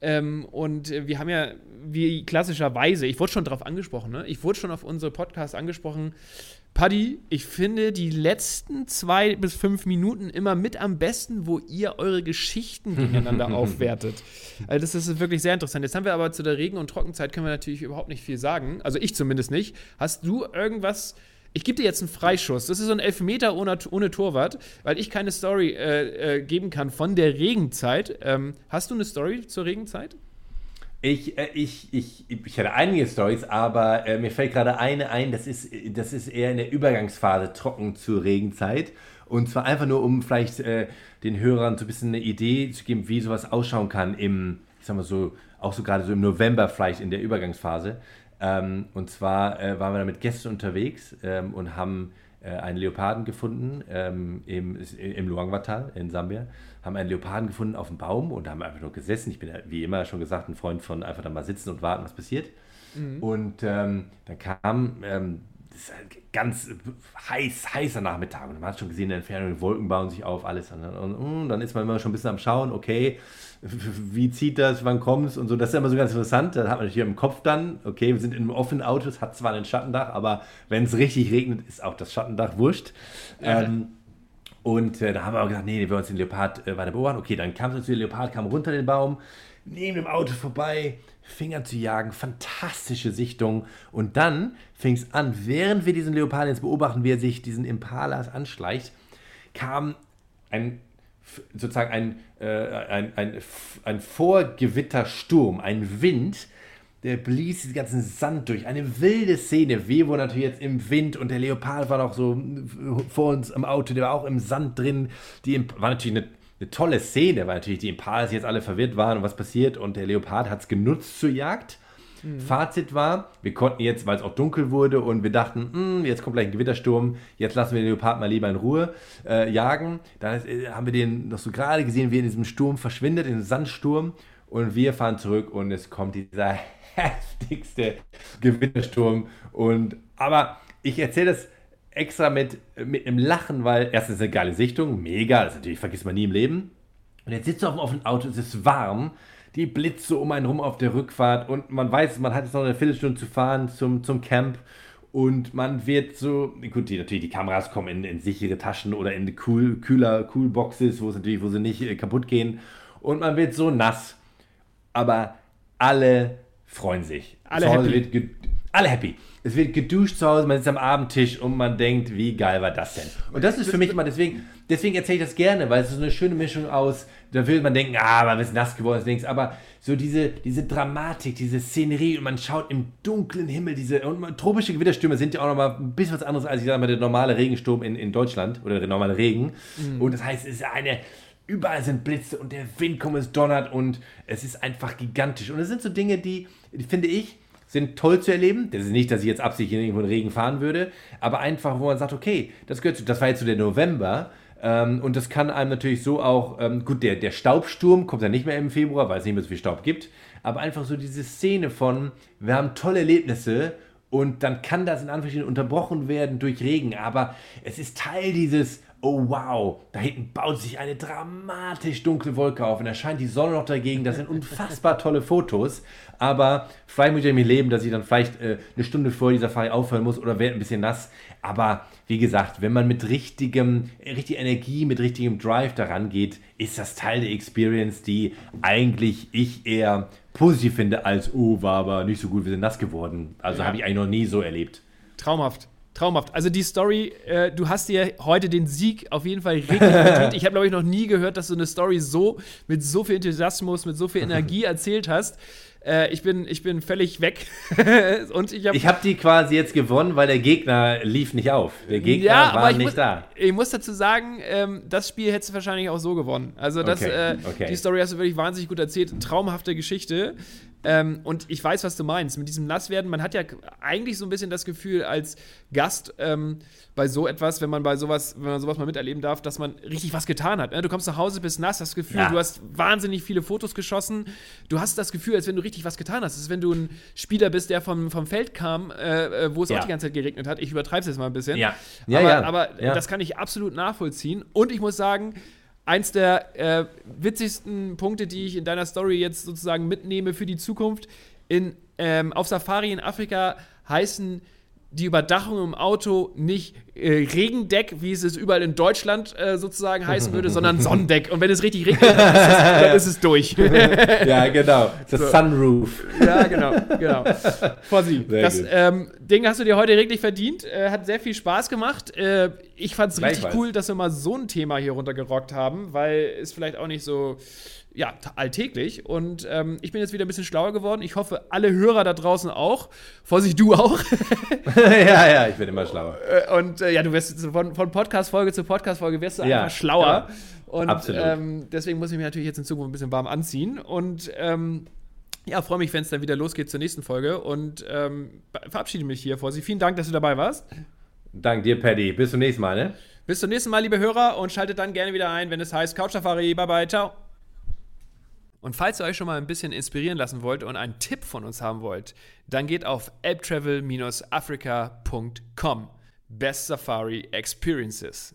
Ähm, und wir haben ja, wie klassischerweise, ich wurde schon darauf angesprochen, ne? ich wurde schon auf unsere Podcast angesprochen, Paddy, ich finde die letzten zwei bis fünf Minuten immer mit am besten, wo ihr eure Geschichten gegeneinander aufwertet. Also das ist wirklich sehr interessant. Jetzt haben wir aber zu der Regen- und Trockenzeit können wir natürlich überhaupt nicht viel sagen. Also ich zumindest nicht. Hast du irgendwas? Ich gebe dir jetzt einen Freischuss. Das ist so ein Elfmeter ohne, ohne Torwart, weil ich keine Story äh, äh, geben kann von der Regenzeit. Ähm, hast du eine Story zur Regenzeit? Ich, äh, ich, ich, ich hatte einige Stories, aber äh, mir fällt gerade eine ein, das ist, das ist eher in der Übergangsphase trocken zur Regenzeit. Und zwar einfach nur, um vielleicht äh, den Hörern so ein bisschen eine Idee zu geben, wie sowas ausschauen kann im, ich sag mal so, auch so gerade so im November vielleicht in der Übergangsphase. Ähm, und zwar äh, waren wir da mit Gästen unterwegs ähm, und haben einen Leoparden gefunden ähm, im, im Luangwa-Tal in Sambia haben einen Leoparden gefunden auf dem Baum und haben einfach nur gesessen. Ich bin ja, wie immer schon gesagt, ein Freund von einfach da mal sitzen und warten, was passiert. Mhm. Und ähm, dann kam ähm, das ganz heiß, heißer Nachmittag und man hat schon gesehen, in der Entfernung, die Wolken bauen sich auf, alles. Und, und, und, dann ist man immer schon ein bisschen am Schauen, okay, wie zieht das, wann kommt es und so. Das ist immer so ganz interessant. Da hat man hier im Kopf dann, okay, wir sind in einem offenen Auto, es hat zwar ein Schattendach, aber wenn es richtig regnet, ist auch das Schattendach wurscht. Ja. Ähm, und äh, da haben wir auch gesagt, nee, wir wollen uns den Leopard äh, weiter beobachten. Okay, dann kam so der Leopard, kam runter den Baum, neben dem Auto vorbei, fing an zu jagen, fantastische Sichtung. Und dann fing es an, während wir diesen Leoparden jetzt beobachten, wie er sich diesen Impalas anschleicht, kam ein sozusagen ein, äh, ein, ein, ein Vorgewittersturm, ein Wind, der blies diesen ganzen Sand durch. Eine wilde Szene. Wir wurden natürlich jetzt im Wind und der Leopard war noch so vor uns im Auto, der war auch im Sand drin. Die war natürlich eine, eine tolle Szene, weil natürlich die Impalas jetzt alle verwirrt waren und was passiert und der Leopard hat es genutzt zur Jagd. Mhm. Fazit war, wir konnten jetzt, weil es auch dunkel wurde und wir dachten, hm, jetzt kommt gleich ein Gewittersturm, jetzt lassen wir den Leopard mal lieber in Ruhe äh, jagen. Dann äh, haben wir den noch so gerade gesehen, wie er in diesem Sturm verschwindet, in diesem Sandsturm. Und wir fahren zurück und es kommt dieser heftigste Gewittersturm. Und, aber ich erzähle das extra mit, mit einem Lachen, weil erstens eine geile Sichtung, mega, das natürlich vergisst man nie im Leben. Und jetzt sitzt du auf dem Auto, es ist warm, die Blitze um einen rum auf der Rückfahrt und man weiß, man hat jetzt noch eine Viertelstunde zu fahren zum, zum Camp und man wird so, gut, die, natürlich die Kameras kommen in, in sichere Taschen oder in cool, kühler, cool Boxes, wo es natürlich, wo sie nicht äh, kaputt gehen und man wird so nass, aber alle freuen sich. Alle happy. Alle happy. Es wird geduscht zu Hause, man sitzt am Abendtisch und man denkt, wie geil war das denn? Und das ist für mich immer, deswegen, deswegen erzähle ich das gerne, weil es ist so eine schöne Mischung aus, da will man denken, ah, man ist nass geworden, links, aber so diese, diese Dramatik, diese Szenerie und man schaut im dunklen Himmel, diese und tropische Gewitterstürme sind ja auch nochmal ein bisschen was anderes als ich sage mal der normale Regensturm in, in Deutschland oder der normale Regen. Mhm. Und das heißt, es ist eine, überall sind Blitze und der Wind kommt, es donnert und es ist einfach gigantisch. Und es sind so Dinge, die, die finde ich, sind toll zu erleben. Das ist nicht, dass ich jetzt absichtlich irgendwo in Regen fahren würde, aber einfach, wo man sagt, okay, das gehört zu, das war jetzt so der November. Ähm, und das kann einem natürlich so auch, ähm, gut, der, der Staubsturm kommt ja nicht mehr im Februar, weil es nicht mehr so viel Staub gibt, aber einfach so diese Szene von, wir haben tolle Erlebnisse und dann kann das in Anführungsstrichen unterbrochen werden durch Regen, aber es ist Teil dieses oh wow, da hinten baut sich eine dramatisch dunkle Wolke auf und da scheint die Sonne noch dagegen. Das sind unfassbar tolle Fotos. Aber vielleicht muss ich mir leben, dass ich dann vielleicht äh, eine Stunde vor dieser Fahrt aufhören muss oder werde ein bisschen nass. Aber wie gesagt, wenn man mit richtigem, richtiger Energie, mit richtigem Drive daran geht, ist das Teil der Experience, die eigentlich ich eher positiv finde, als oh, war aber nicht so gut, wir sind nass geworden. Also ja. habe ich eigentlich noch nie so erlebt. Traumhaft. Traumhaft. Also die Story, äh, du hast dir heute den Sieg auf jeden Fall richtig verdient. Ich habe, glaube ich, noch nie gehört, dass du eine Story so mit so viel Enthusiasmus, mit so viel Energie erzählt hast. Äh, ich, bin, ich bin völlig weg. und ich habe hab die quasi jetzt gewonnen, weil der Gegner lief nicht auf. Der Gegner ja, war nicht muss, da. Ich muss dazu sagen, ähm, das Spiel hättest du wahrscheinlich auch so gewonnen. Also das, okay, äh, okay. die Story hast du wirklich wahnsinnig gut erzählt. Traumhafte Geschichte. Ähm, und ich weiß, was du meinst. Mit diesem Nasswerden, man hat ja eigentlich so ein bisschen das Gefühl als Gast ähm, bei so etwas, wenn man bei sowas, wenn man sowas mal miterleben darf, dass man richtig was getan hat. Ne? Du kommst nach Hause, bist nass, hast das Gefühl, ja. du hast wahnsinnig viele Fotos geschossen. Du hast das Gefühl, als wenn du richtig was getan hast. Es ist, wenn du ein Spieler bist, der vom, vom Feld kam, äh, äh wo es ja. auch die ganze Zeit geregnet hat. Ich übertreibe es jetzt mal ein bisschen. Ja. ja aber, ja. aber das kann ich absolut nachvollziehen. Und ich muss sagen, eins der äh, witzigsten Punkte, die ich in deiner Story jetzt sozusagen mitnehme für die Zukunft. In, ähm, auf Safari in Afrika heißen die Überdachung im Auto nicht äh, Regendeck, wie es es überall in Deutschland äh, sozusagen heißen würde, sondern Sonnendeck. Und wenn es richtig regnet, dann ist es, dann ist es durch. ja, genau. Das so. Sunroof. Ja, genau, genau. Fossi, das ähm, Ding hast du dir heute reglich verdient. Äh, hat sehr viel Spaß gemacht. Äh, ich fand es richtig cool, dass wir mal so ein Thema hier runtergerockt haben, weil es vielleicht auch nicht so ja, alltäglich. Und ähm, ich bin jetzt wieder ein bisschen schlauer geworden. Ich hoffe, alle Hörer da draußen auch. Vorsicht, du auch. ja, ja, ich bin immer schlauer. Äh, und äh, ja, du wirst von, von Podcast-Folge zu Podcast-Folge wirst du ja, einfach schlauer. Ja, und absolut. Ähm, deswegen muss ich mich natürlich jetzt in Zukunft ein bisschen warm anziehen. Und ähm, ja, freue mich, wenn es dann wieder losgeht zur nächsten Folge. Und ähm, verabschiede mich hier, Vorsicht. Vielen Dank, dass du dabei warst. Dank dir, Paddy. Bis zum nächsten Mal, ne? Bis zum nächsten Mal, liebe Hörer. Und schaltet dann gerne wieder ein, wenn es heißt Couch Safari. Bye, bye. Ciao. Und falls ihr euch schon mal ein bisschen inspirieren lassen wollt und einen Tipp von uns haben wollt, dann geht auf elbtravel-africa.com. Best Safari Experiences.